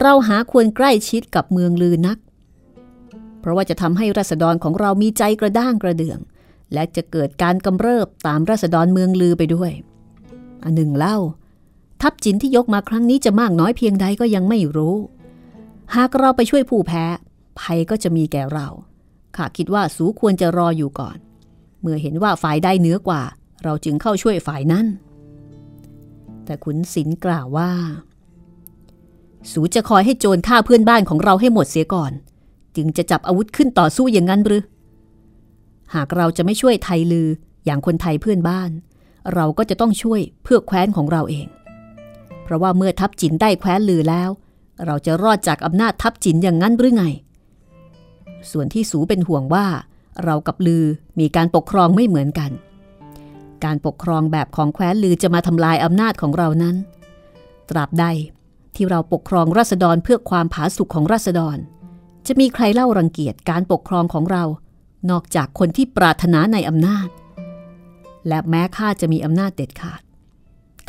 เราหาควรใกล้ชิดกับเมืองลือนัก เพราะว่าจะทำให้ราษฎรของเรามีใจกระด้างกระเดื่อง และจะเกิดการกำเริบตามราษฎรเมืองลือไปด้วย อันหนึ่งเล่า ทัพจินที่ยกมาครั้งนี้จะมากน้อยเพียงใดก็ยังไม่รู้ หากเราไปช่วยผู้แพ้ภัยก็จะมีแก่เราข้าคิดว่าสูควรจะรออยู่ก่อน เมื่อเห็นว่าฝ่ายใดเหนือกว่า เราจึงเข้าช่วยฝ่ายนั้น แต่ขุนศิลกล่าวว่า สูจะคอยให้โจรฆ่าเพื่อนบ้านของเราให้หมดเสียก่อน จึงจะจับอาวุธขึ้นต่อสู้อย่างนั้นหรือ หากเราจะไม่ช่วยไทยลืออย่างคนไทยเพื่อนบ้าน เราก็จะต้องช่วยเพื่อแคว้นของเราเอง เพราะว่าเมื่อทัพจินได้แคว้นลือแล้ว เราจะรอดจากอำนาจทัพจินอย่างนั้นหรือไง ส่วนที่สูเป็นห่วงว่า เรากับลือมีการปกครองไม่เหมือนกัน การปกครองแบบของแคว้นลือจะมาทำลายอำนาจของเรานั้น ตราบใดที่เราปกครองราษฎรเพื่อความผาสุกของราษฎร จะมีใครเล่ารังเกียจการปกครองของเรา นอกจากคนที่ปรารถนาในอำนาจ และแม้ข้าจะมีอำนาจเด็ดขาด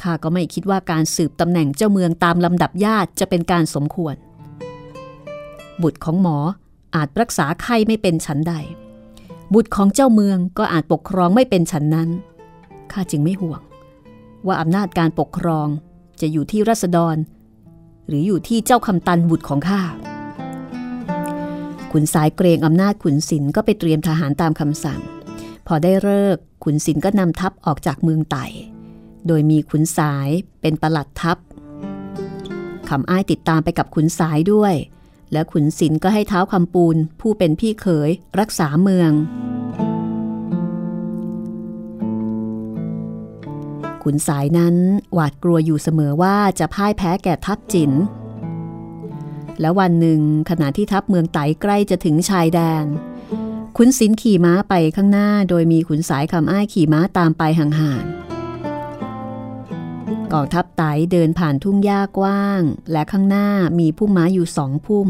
ข้าก็ไม่คิดว่าการสืบตำแหน่งเจ้าเมืองตามลำดับญาติจะเป็นการสมควร บุตรของหมออาจรักษาไข้ไม่เป็นฉันใด บุตรของเจ้าเมืองก็อาจปกครองไม่เป็นฉันนั้นข้าจึงไม่ห่วง ว่าอำนาจการปกครองจะอยู่ที่รัษฎร หรืออยู่ที่เจ้าคำตันบุตรของข้า ขุนสายเกรงอำนาจขุนศิลก็ไปเตรียมทหารตามคำสั่ง พอได้เลิกขุนศิลก็นำทัพออกจากเมืองไต่ โดยมีขุนสายเป็นประหลัดทัพคำอ้ายติดตามไปกับขุนสายด้วย และขุนศิลก็ให้เท้าคำปูนผู้เป็นพี่เขยรักษาเมือง ขุนสายนั้นหวาดกลัวอยู่เสมอว่าจะพ่ายแพ้แก่ทัพจิน แล้ววันหนึ่งขณะที่ทัพเมืองไตใกล้จะถึงชายแดน ขุนศิลขี่ม้าไปข้างหน้า โดยมีขุนสายคำอ้ายขี่ม้าตามไปห่างๆกองทัพไตเดินผ่านทุ่งหญ้ากว้าง และข้างหน้ามีพุ่มไม้อยู่สองพุ่ม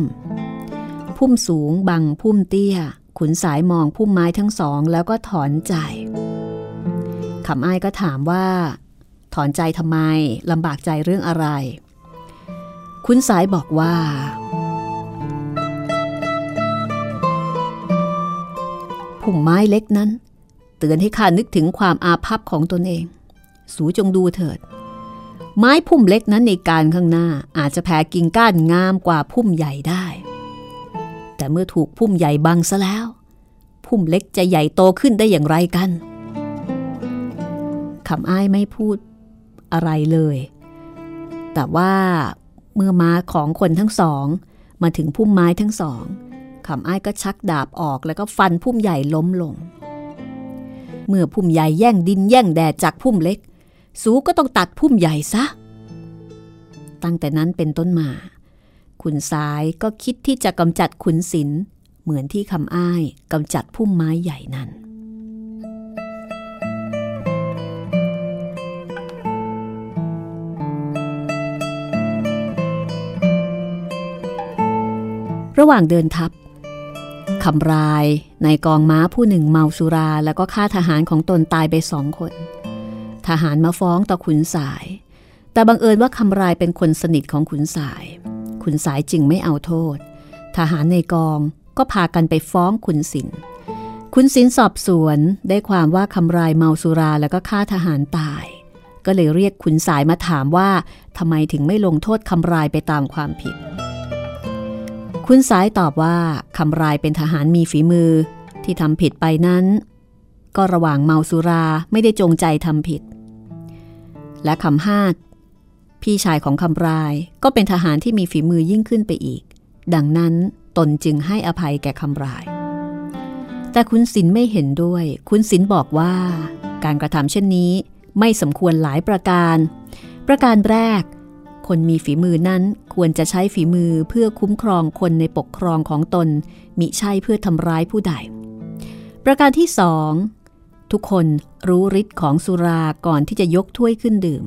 พุ่มสูงบังพุ่มเตี้ย ขุนสายมองพุ่มไม้ทั้งสองแล้วก็ถอนใจคำอ้ายก็ถามว่า ถอนใจทำไมลำบากใจเรื่องอะไร คุณสายบอกว่าพุ่มไม้เล็กนั้น เตือนให้ข้านึกถึงความอาภัพของตนเอง สูจงดูเถิด ไม้พุ่มเล็กนั้นในการข้างหน้าอาจจะแผ่กิ่งก้านงามกว่าพุ่มใหญ่ได้ แต่เมื่อถูกพุ่มใหญ่บังซะแล้ว พุ่มเล็กจะใหญ่โตขึ้นได้อย่างไรกันคำอ้ายไม่พูดอะไรเลย แต่ว่า เมื่อม้าของคนทั้งสอง มาถึงพุ่มไม้ทั้งสองคำอ้ายก็ชักดาบออกแล้วก็ฟันพุ่มใหญ่ล้มลง เมื่อพุ่มใหญ่แย่งดินแย่งแดดจากพุ่มเล็ก สูก็ต้องตัดพุ่มใหญ่ซะ ตั้งแต่นั้นเป็นต้นมา ขุนสายก็คิดที่จะกำจัดขุนศิลเหมือนที่คำอ้ายกำจัดพุ่มไม้ใหญ่นั้น ระหว่างเดินทัพคำรายในกองม้าผู้หนึ่งเมาสุราแล้วก็ฆ่าทหารของตนตายไปสองคน ทหารมาฟ้องต่อขุนสาย แต่บังเอิญว่าคำรายเป็นคนสนิทของขุนสาย ขุนสายจึงไม่เอาโทษ ทหารในกองก็พากันไปฟ้องขุนศิลขุนศิลสอบสวนได้ความว่าคำรายเมาสุราแล้วก็ฆ่าทหารตาย ก็เลยเรียกขุนสายมาถามว่าทำไมถึงไม่ลงโทษคำรายไปตามความผิด คุณสายตอบว่าคำรายเป็นทหารมีฝีมือที่ทำผิดไปนั้น ก็ระหว่างเมาสุราไม่ได้จงใจทำผิด และคำฮาดพี่ชายของคำรายก็เป็นทหารที่มีฝีมือยิ่งขึ้นไปอีก ดังนั้นตนจึงให้อภัยแก่คำราย แต่คุณศิลไม่เห็นด้วย คุณศิลบอกว่า การกระทำเช่นนี้ไม่สมควรหลายประการ ประการแรก คนมีฝีมือนั้นควรจะใช้ฝีมือเพื่อคุ้มครองคนในปกครองของตน มิใช่เพื่อทำร้ายผู้ใด ประการที่สองทุกคนรู้ฤทธิ์ของสุราก่อนที่จะยกถ้วยขึ้นดื่ม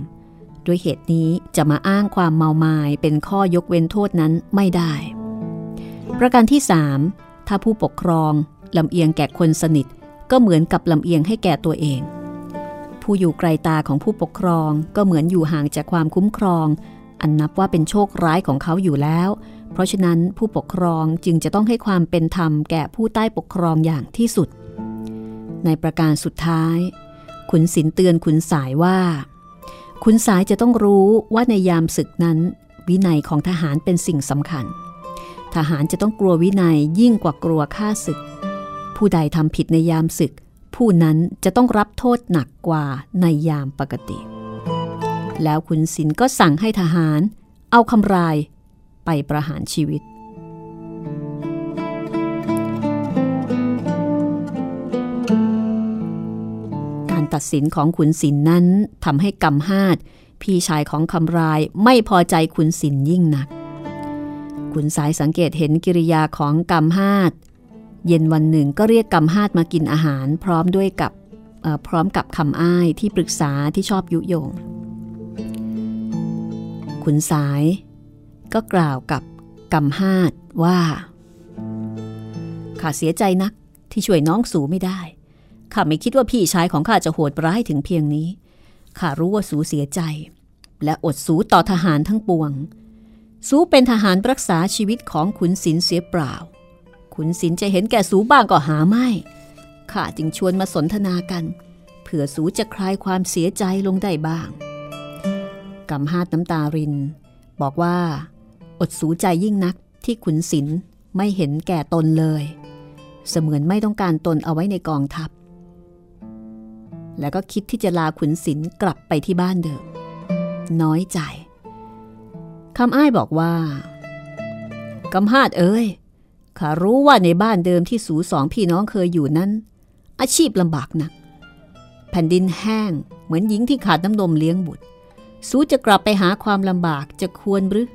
ด้วยเหตุนี้จะมาอ้างความเมามายเป็นข้อยกเว้นโทษนั้นไม่ได้ ประการที่สามถ้าผู้ปกครองลำเอียงแก่คนสนิท ก็เหมือนกับลำเอียงให้แก่ตัวเอง ผู้อยู่ไกลตาของผู้ปกครองก็เหมือนอยู่ห่างจากความคุ้มครอง อันนับว่าเป็นโชคร้ายของเขาอยู่แล้ว เพราะฉะนั้นผู้ปกครองจึงจะต้องให้ความเป็นธรรมแก่ผู้ใต้ปกครองอย่างที่สุด ในประการสุดท้าย ขุนศิลเตือนขุนสายว่า ขุนสายจะต้องรู้ว่าในยามศึกนั้น วินัยของทหารเป็นสิ่งสำคัญ ทหารจะต้องกลัววินัยยิ่งกว่ากลัวฆ่าศึก ผู้ใดทำผิดในยามศึก ผู้นั้นจะต้องรับโทษหนักกว่าในยามปกติ แล้วขุนศิลก็สั่งให้ทหาร เอาคำรายไปประหารชีวิต การตัดสินของขุนศิลนนั้นทำให้กำฮาด พี่ชายของคำรายไม่พอใจขุนศิลยิ่งนัก ขุนสายสังเกตเห็นกิริยาของกำฮาด เย็นวันหนึ่งก็เรียกกำฮาดมากินอาหารพร้อมด้วยกับพร้อมกับคำอ้ายที่ปรึกษาที่ชอบยุยง ขุนสาย ก็กล่าวกับกำฮาดว่า ข้าเสียใจนักที่ช่วยน้องสูไม่ได้ ข้าไม่คิดว่าพี่ชายของข้าจะโหดร้ายถึงเพียงนี้ ข้ารู้ว่าสูเสียใจ และอดสูต่อทหารทั้งปวง สูเป็นทหารรักษาชีวิตของขุนศิลเสียเปล่า ขุนศิลจะเห็นแก่สูบ้างก็หาไม่ ข้าจึงชวนมาสนทนากัน เผื่อสูจะคลายความเสียใจลงได้บ้าง กำฮาดน้ำตาริน บอกว่า อดสูใจยิ่งนักที่ขุนศิลไม่เห็นแก่ตนเลย เสมือนไม่ต้องการตนเอาไว้ในกองทัพ แล้วก็คิดที่จะลาขุนศิลกลับไปที่บ้านเดิม น้อยใจคำอ้ายบอกว่ากำฮาดเอ้ยข้ารู้ว่าในบ้านเดิมที่สูสองพี่น้องเคยอยู่นั้น อาชีพลำบากนัก แผ่นดินแห้งเหมือนหญิงที่ขาดน้ำนมเลี้ยงบุตร สูจะกลับไปหาความลำบากจะควรหรือ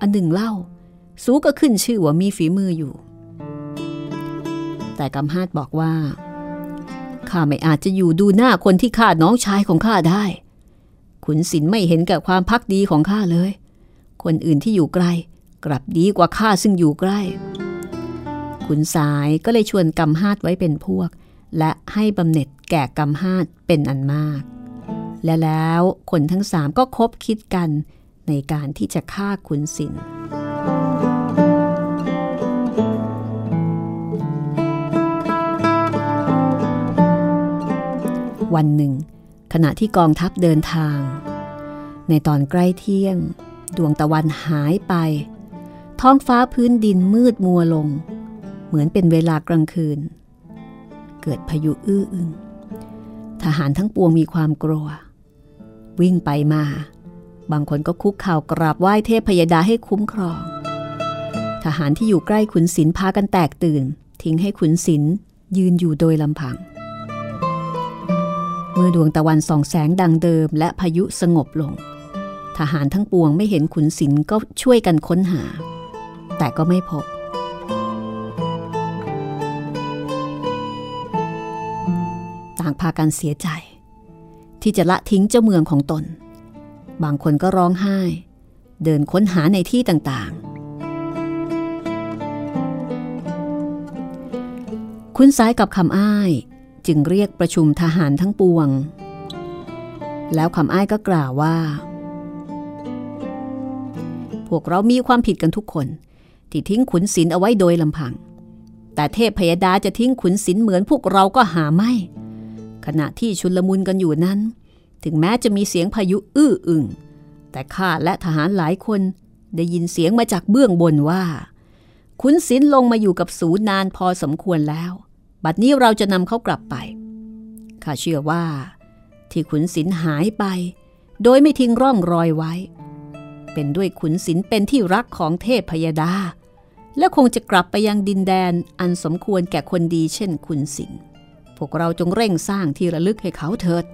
อันหนึ่งเล่า สูก็ขึ้นชื่อว่ามีฝีมืออยู่ แต่กำฮาดบอกว่า ข้าไม่อาจจะอยู่ดูหน้าคนที่ฆ่าน้องชายของข้าได้ ขุนศิลไม่เห็นแก่ความพักดีของข้าเลย คนอื่นที่อยู่ไกล กลับดีกว่าข้าซึ่งอยู่ใกล้ ขุนสายก็เลยชวนกำฮาดไว้เป็นพวก และให้บำเหน็จแก่กำฮาดเป็นอันมาก และแล้วคนทั้งสามก็คบคิดกันในการที่จะฆ่าขุนศิลวันหนึ่ง ขณะที่กองทัพเดินทาง ในตอนใกล้เที่ยง ดวงตะวันหายไป ท้องฟ้าพื้นดินมืดมัวลง เหมือนเป็นเวลากลางคืน เกิดพายุอื้ออึง ทหารทั้งปวงมีความกลัว วิ่งไปมา บางคนก็คุกเข่ากราบไหว้เทพพยดาให้คุ้มครอง ทหารที่อยู่ใกล้ขุนศิลพากันแตกตื่น ทิ้งให้ขุนศิลยืนอยู่โดยลำพัง เมื่อดวงตะวันส่องแสงดังเดิมและพายุสงบลง ทหารทั้งปวงไม่เห็นขุนศิลก็ช่วยกันค้นหา แต่ก็ไม่พบต่างพากันเสียใจ ที่จะละทิ้งเจ้าเมืองของตน บางคนก็ร้องไห้ เดินค้นหาในที่ต่างๆ คุณสายกับคำอ้ายจึงเรียกประชุมทหารทั้งปวง แล้วคำอ้ายก็กล่าวว่า พวกเรามีความผิดกันทุกคน ที่ทิ้งขุนศิลเอาไว้โดยลำพัง แต่เทพพยดาจะทิ้งขุนศิลเหมือนพวกเราก็หาไม่ ขณะที่ชุลมุนกันอยู่นั้น ถึงแม้จะมีเสียงพายุอื้ออึงแต่ข้าและทหารหลายคนได้ยินเสียงมาจากเบื้องบนว่า ขุนศิลลงมาอยู่กับสูนานพอสมควรแล้ว บัดนี้เราจะนำเขากลับไป ข้าเชื่อว่า ที่ขุนศิลหายไป โดยไม่ทิ้งร่องรอยไว้ เป็นด้วยขุนศิลเป็นที่รักของเทพพยดาและคงจะกลับไปยังดินแดนอันสมควรแก่คนดีเช่นขุนศิล์ พวกเราจงเร่งสร้างที่ระลึกให้เขาเถิด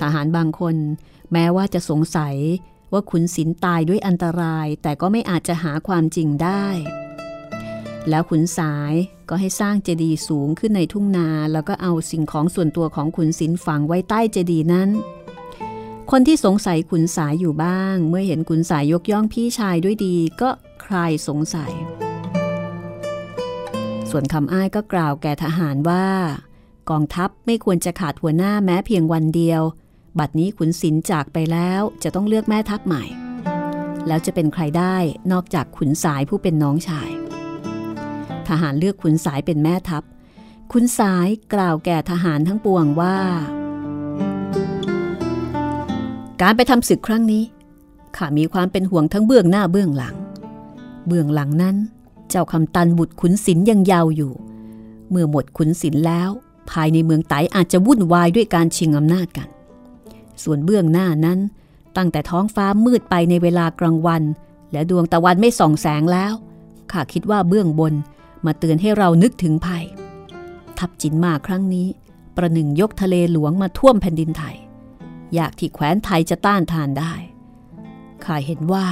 ทหารบางคนแม้ว่าจะสงสัยว่าขุนศิลตายด้วยอันตรายแต่ก็ไม่อาจจะหาความจริงได้ แล้วขุนสายก็ให้สร้างเจดีย์สูงขึ้นในทุ่งนาแล้วก็เอาสิ่งของส่วนตัวของขุนศิลฝังไว้ใต้เจดีย์นั้น คนที่สงสัยขุนสายอยู่บ้าง เมื่อเห็นขุนสายยกย่องพี่ชายด้วยดีก็คลายสงสัย ส่วนคำอ้ายก็กล่าวแก่ทหารว่า กองทัพไม่ควรจะขาดหัวหน้าแม้เพียงวันเดียว บัดนี้ขุนศิลจากไปแล้วจะต้องเลือกแม่ทัพใหม่ แล้วจะเป็นใครได้นอกจากขุนสายผู้เป็นน้องชาย ทหารเลือกขุนสายเป็นแม่ทัพ ขุนสายกล่าวแก่ทหารทั้งปวงว่า การไปทำศึกครั้งนี้ข้ามีความเป็นห่วงทั้งเบื้องหน้าเบื้องหลัง เบื้องหลังนั้น เจ้าคำตันบุตรขุนศิลยังยาวอยู่ เมื่อหมดขุนศิลแล้ว ภายในเมืองไตอาจจะวุ่นวายด้วยการชิงอำนาจกัน ส่วนเบื้องหน้านั้น ตั้งแต่ท้องฟ้ามืดไปในเวลากลางวัน และดวงตะวันไม่ส่องแสงแล้ว ข้าคิดว่าเบื้องบนมาเตือนให้เรานึกถึงภัย ทับจินมาครั้งนี้ ประหนึ่งยกทะเลหลวงมาท่วมแผ่นดินไทยอยากที่แคว้นไทยจะต้านทานได้ ข้าเห็นว่า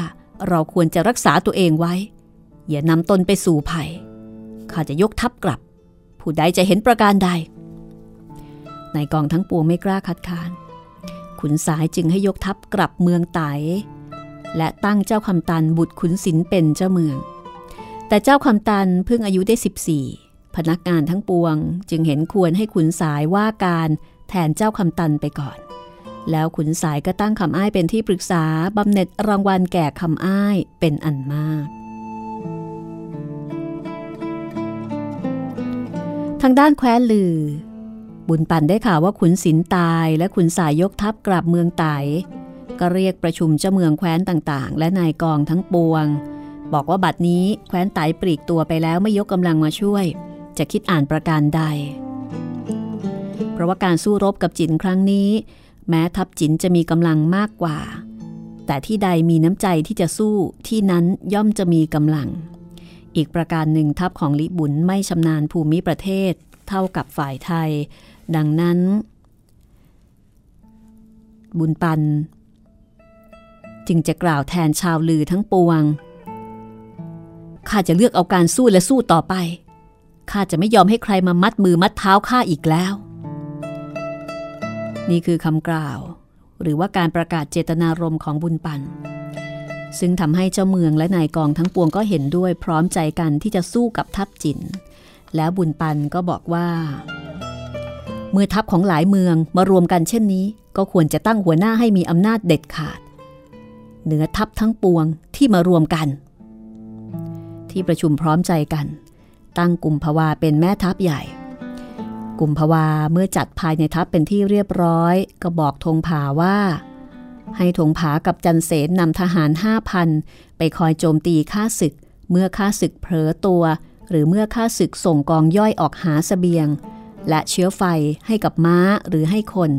เราควรจะรักษาตัวเองไว้ อย่านำตนไปสู่ภัยข้าจะยกทัพกลับ ผู้ใดจะเห็นประการใดในกองทั้งปวงไม่กล้าคัดค้าน ขุนสายจึงให้ยกทัพกลับเมืองไตและตั้งเจ้าคำตันบุตรขุนศิลเป็นเจ้าเมือง แต่เจ้าคำตันเพิ่งอายุได้ 14 พนักงานทั้งปวง จึงเห็นควรให้ขุนสายว่าการแทนเจ้าคำตันไปก่อน แล้วขุนสายก็ตั้งคำอ้ายเป็นที่ปรึกษาบำเหน็จรางวัลแก่คำอ้ายเป็นอันมาก ทางด้านแคว้นลือ บุญปันได้ข่าวว่าขุนศิลตายและขุนสายยกทัพกลับเมืองไตก็เรียกประชุมเจ้าเมืองแคว้นต่างๆ และนายกองทั้งปวง บอกว่าบัดนี้แคว้นไตปลีกตัวไปแล้วไม่ยกกำลังมาช่วย จะคิดอ่านประการใด เพราะว่าการสู้รบกับจินครั้งนี้ แม้ทัพจินจะมีกำลังมากกว่า แต่ที่ใดมีน้ำใจที่จะสู้ที่นั้นย่อมจะมีกำลัง อีกประการหนึ่งทัพของลิบุญไม่ชำนาญภูมิประเทศเท่ากับฝ่ายไทย ดังนั้น บุญปัน จึงจะกล่าวแทนชาวลือทั้งปวง ข้าจะเลือกเอาการสู้และสู้ต่อไป ข้าจะไม่ยอมให้ใครมามัดมือมัดเท้าข้าอีกแล้ว นี่คือคำกล่าว หรือว่าการประกาศเจตนารมณ์ของบุญปัน ซึ่งทำให้เจ้าเมืองและนายกองทั้งปวงก็เห็นด้วยพร้อมใจกันที่จะสู้กับทัพจิน แล้วบุญปันก็บอกว่า เมื่อทัพของหลายเมืองมารวมกันเช่นนี้ ก็ควรจะตั้งหัวหน้าให้มีอำนาจเด็ดขาด เหนือทัพทั้งปวงที่มารวมกัน ที่ประชุมพร้อมใจกัน ตั้งกลุ่มภาวาเป็นแม่ทัพใหญ่กลุ่มภาวาเมื่อจัดภายในทัพเป็นที่เรียบร้อย ก็บอกธงผาว่า ให้ธงผากับจันเสนนำทหารห้าพันไปคอยโจมตีข้าศึก เมื่อข้าศึกเผลอตัว หรือเมื่อข้าศึกส่งกองย่อยออกหาสเสบียง และเชื้อไฟให้กับม้าหรือให้คน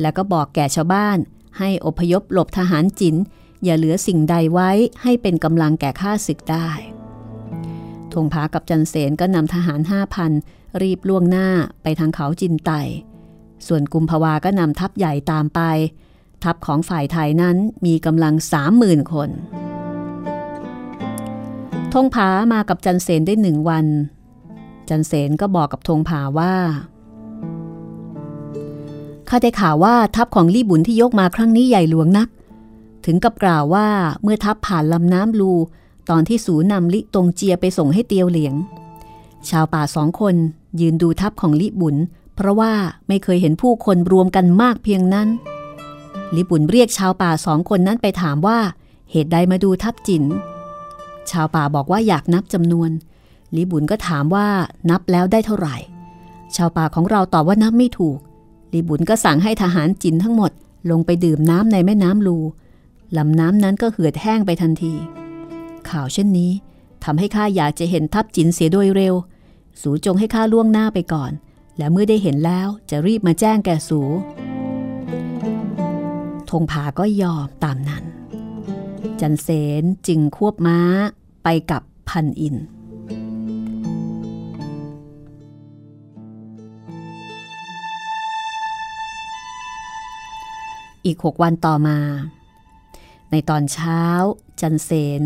แล้วก็บอกแก่ชาวบ้าน ให้อพยพหลบทหารจินอย่าเหลือสิ่งใดไว้ให้เป็นกำลังแก่ข้าศึกได้ทงผากับจันเสนก็นำทหารห้าพันรีบล่วงหน้าไปทางเขาจินไต ส่วนกุมภาวาก็นำทัพใหญ่ตามไป ทัพของฝ่ายไทยนั้นมีกำลังสามหมื่นคนทงผามากับจันเสนได้หนึ่งวัน จันเสนก็บอกกับธงผาว่าข้าได้ข่าวว่าทัพของลี่บุญที่ยกมาครั้งนี้ใหญ่หลวงนัก ถึงกับกล่าวว่าเมื่อทัพผ่านลำน้ำลู ตอนที่สูนำลิตรงเจียไปส่งให้เตียวเหลียง ชาวป่าสองคนยืนดูทัพของลิบุญ เพราะว่าไม่เคยเห็นผู้คนรวมกันมากเพียงนั้น ลิบุญเรียกชาวป่าสองคนนั้นไปถามว่า เหตุใดมาดูทัพจิน ชาวป่าบอกว่าอยากนับจำนวน ลิบุญก็ถามว่านับแล้วได้เท่าไหร่ ชาวป่าของเราตอบว่านับไม่ถูก ลิบุญก็สั่งให้ทหารจินทั้งหมด ลงไปดื่มน้ำในแม่น้ำลูลำน้ำนั้นก็เหือดแห้งไปทันที ข่าวเช่นนี้ทำให้ข้าอยากจะเห็นทัพจินเสียโดยเร็ว สูจงให้ข้าล่วงหน้าไปก่อน และเมื่อได้เห็นแล้วจะรีบมาแจ้งแก่สู งผาก็ยอมตามนั้น จันเสนจึงควบม้าไปกับพันอิน อีกหกวันต่อมา ในตอนเช้า จันเสน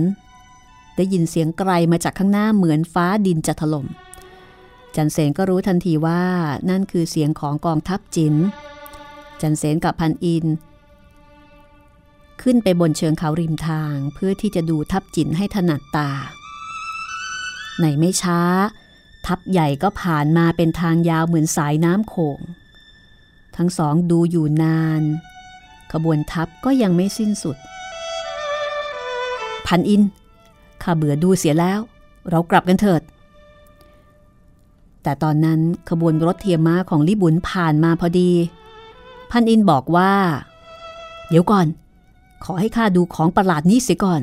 ได้ยินเสียงไกลมาจากข้างหน้าเหมือนฟ้าดินจะถลม่ม จันเสนก็รู้ทันทีว่านั่นคือเสียงของกองทัพจิน จันเสนกับพันอิน ขึ้นไปบนเชิงเขาริมทางเพื่อที่จะดูทัพจินให้ถนัดตา ในไม่ช้า ทัพใหญ่ก็ผ่านมาเป็นทางยาวเหมือนสายน้ำโขง ทั้งสองดูอยู่นาน ขบวนทัพก็ยังไม่สิ้นสุด พันอินข้าเบื่อดูเสียแล้ว เรากลับกันเถิด แต่ตอนนั้นขบวนรถเทียมม้าของลิบุญผ่านมาพอดี พันอินบอกว่า เดี๋ยวก่อน ขอให้ข้าดูของประหลาดนี้เสียก่อน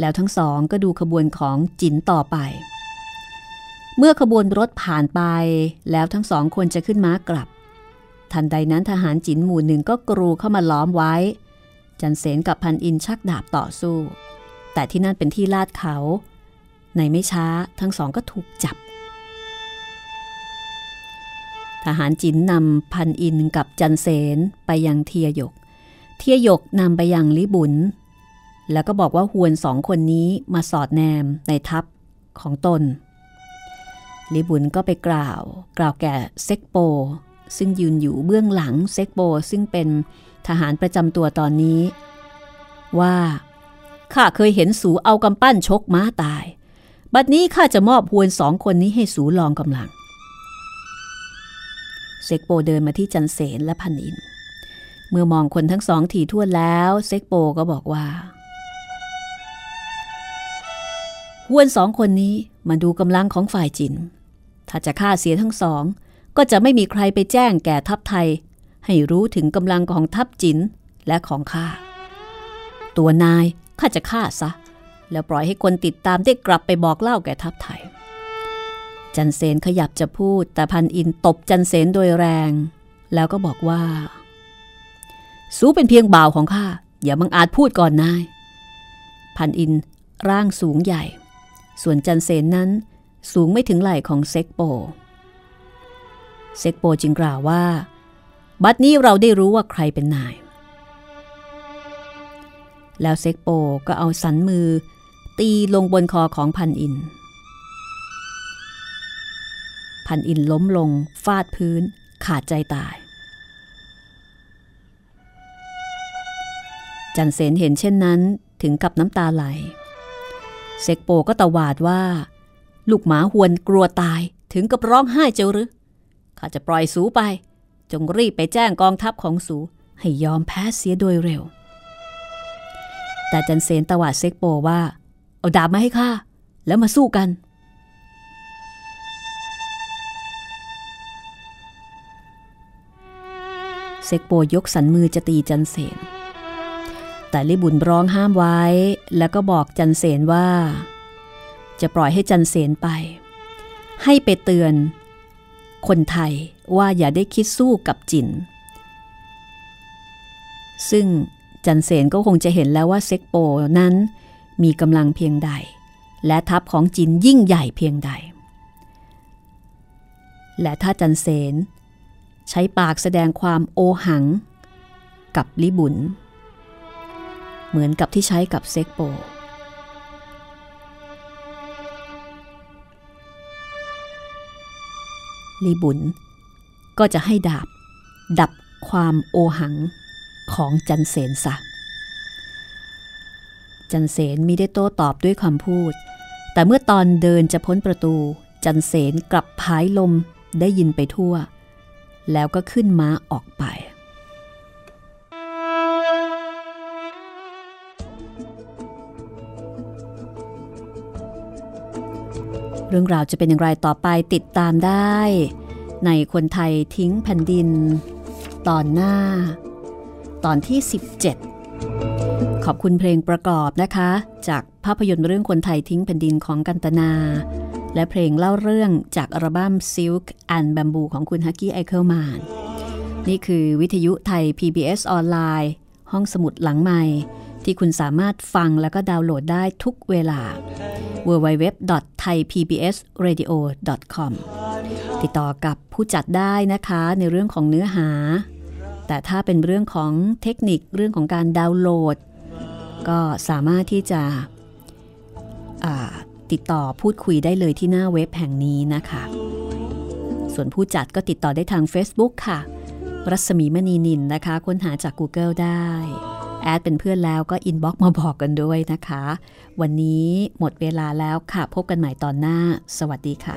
แล้วทั้งสองก็ดูขบวนของจินต่อไป เมื่อขบวนรถผ่านไป แล้วทั้งสองคนจะขึ้นม้ากลับ ทันใดนั้นทหารจินหมู่หนึ่งก็กรูเข้ามาล้อมไว้ จันเสนกับพันอินชักดาบต่อสู้ แต่ที่นั่นเป็นที่ลาดเขา ในไม่ช้าทั้งสองก็ถูกจับทหารจินนำพันอินกับจันเสนไปยังเทียยก เทียยกนำไปยังลิบุญแล้วก็บอกว่าฮวนสองคนนี้มาสอดแนมในทัพของตน ลิบุญก็ไปกล่าว กล่าวแก่เซ็กโป ซึ่งยืนอยู่เบื้องหลังเซ็กโปซึ่งเป็นทหารประจำตัวตอนนี้ ว่าข้าเคยเห็นสูเอากำปั้นชกม้าตาย บัดนี้ข้าจะมอบหวนสองคนนี้ให้สูลองกำลัง เซ็กโปเดินมาที่จันเสนและพันอิน เมื่อมองคนทั้งสองถี่ทั่วแล้วเซ็กโปก็บอกว่าหวนสองคนนี้มาดูกำลังของฝ่ายจิน ถ้าจะฆ่าเสียทั้งสอง ก็จะไม่มีใครไปแจ้งแก่ทัพไทย ให้รู้ถึงกำลังของทัพจินและของข้า ตัวนายข้าจะฆ่าซะ แล้วปล่อยให้คนติดตามได้กลับไปบอกเล่าแก่ทัพไทย จันเสนขยับจะพูดแต่พันอินตบจันเสนโดยแรง แล้วก็บอกว่า สู้เป็นเพียงบ่าวของข้าอย่าบังอาจพูดก่อนนาย พันอินร่างสูงใหญ่ ส่วนจันเสนนั้นสูงไม่ถึงไหล่ของเซ็กโป เซ็กโปจึงกล่าวว่า บัดนี้เราได้รู้ว่าใครเป็นนาย แล้วเซ็กโปก็เอาสันมือ ตีลงบนคอของพันอิน พันอินล้มลงฟาดพื้นขาดใจตาย จันเสนเห็นเช่นนั้นถึงกับน้ำตาไหล เซกโปก็ตะวาดว่า ลูกหมาหวนกลัวตายถึงกับร้องไห้เจ้าหรือข้าจะปล่อยสูไป จงรีบไปแจ้งกองทัพของสูให้ยอมแพ้เสียโดยเร็ว แต่จันเซนตะวาดเซกโปว่า เอาดาบมาให้ข้าแล้วมาสู้กัน เซกโปยกสันมือจะตีจันเสน แต่ลิบุญร้องห้ามไว้ แล้วก็บอกจันเสนว่า จะปล่อยให้จันเสนไป ให้ไปเตือน คนไทยว่าอย่าได้คิดสู้กับจิน ซึ่งจันเสนก็คงจะเห็นแล้วว่าเซ็กโปนั้นมีกำลังเพียงใด และทัพของจินยิ่งใหญ่เพียงใด และถ้าจันเสนใช้ปากแสดงความโอหัง กับลิบุญ เหมือนกับที่ใช้กับเซ็กโป ลีบุญก็จะให้ดาบ ดับความโอหังของจันเสนซะจันเสนมิได้โต้ตอบด้วยคำพูด แต่เมื่อตอนเดินจะพ้นประตู จันเสนกลับพายลมได้ยินไปทั่ว แล้วก็ขึ้นม้าออกไป เรื่องราวจะเป็นอย่างไรต่อไปติดตามได้ ในคนไทยทิ้งแผ่นดิน ตอนหน้า ตอนที่ 17 ขอบคุณเพลงประกอบนะคะ จากภาพยนตร์เรื่องคนไทยทิ้งแผ่นดินของกันตนา และเพลงเล่าเรื่องจากอัลบั้ม Silk and Bamboo ของคุณฮักกี้ไอเคิลมานนี่คือวิทยุไทย PBS ออนไลน์ ห้องสมุดหลังใหม่ ที่คุณสามารถฟังแล้วก็ดาวน์โหลดได้ทุกเวลา www.thaipbsradio.com ติดต่อกับผู้จัดได้นะคะในเรื่องของเนื้อหา แต่ถ้าเป็นเรื่องของเทคนิคเรื่องของการดาวน์โหลด ก็สามารถที่จะติดต่อพูดคุยได้เลยที่หน้าเว็บแห่งนี้นะคะ ส่วนผู้จัดก็ติดต่อได้ทาง Facebook ค่ะ รัศมีมณีนินนะคะ ค้นหาจาก Google ได้ add เป็นเพื่อนแล้วก็ inbox มาบอกกันด้วยนะคะ วันนี้หมดเวลาแล้วค่ะพบกันใหม่ตอนหน้า สวัสดีค่ะ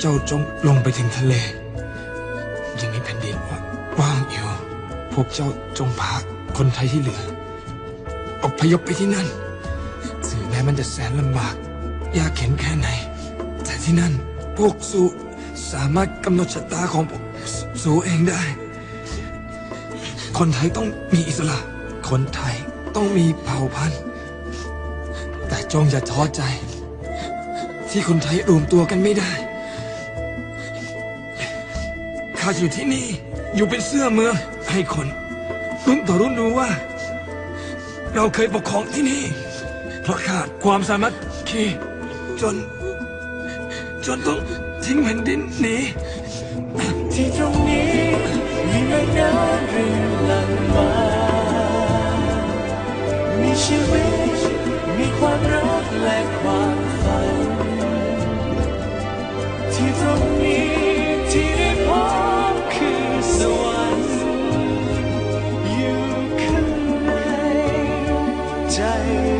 เจ้าจงลงไปถึงทะเล ยังมีแผ่นดินว่างอยู่ พวกเจ้าจงพาคนไทยที่เหลืออพยพไปที่นั่นถึงแม้มันจะแสนลำบาก ยากเข็นแค่ไหน แต่ที่นั่นพวกสูสามารถกำหนดชะตาของพวกสูเองได้ คนไทยต้องมีอิสระ คนไทยต้องมีเผ่าพันธุ์ แต่จงอย่าท้อใจ ที่คนไทยรวมตัวกันไม่ได้ ข้าอยู่ที่นี่ อยู่เป็นเสื้อเมือง ให้คน รุ่นต่อรุ่นรู้ว่า เราเคยปกครองที่นี่ เพราะขาดความสามัคคีจน จนต้องทิ้งแผ่นดินหนี ใ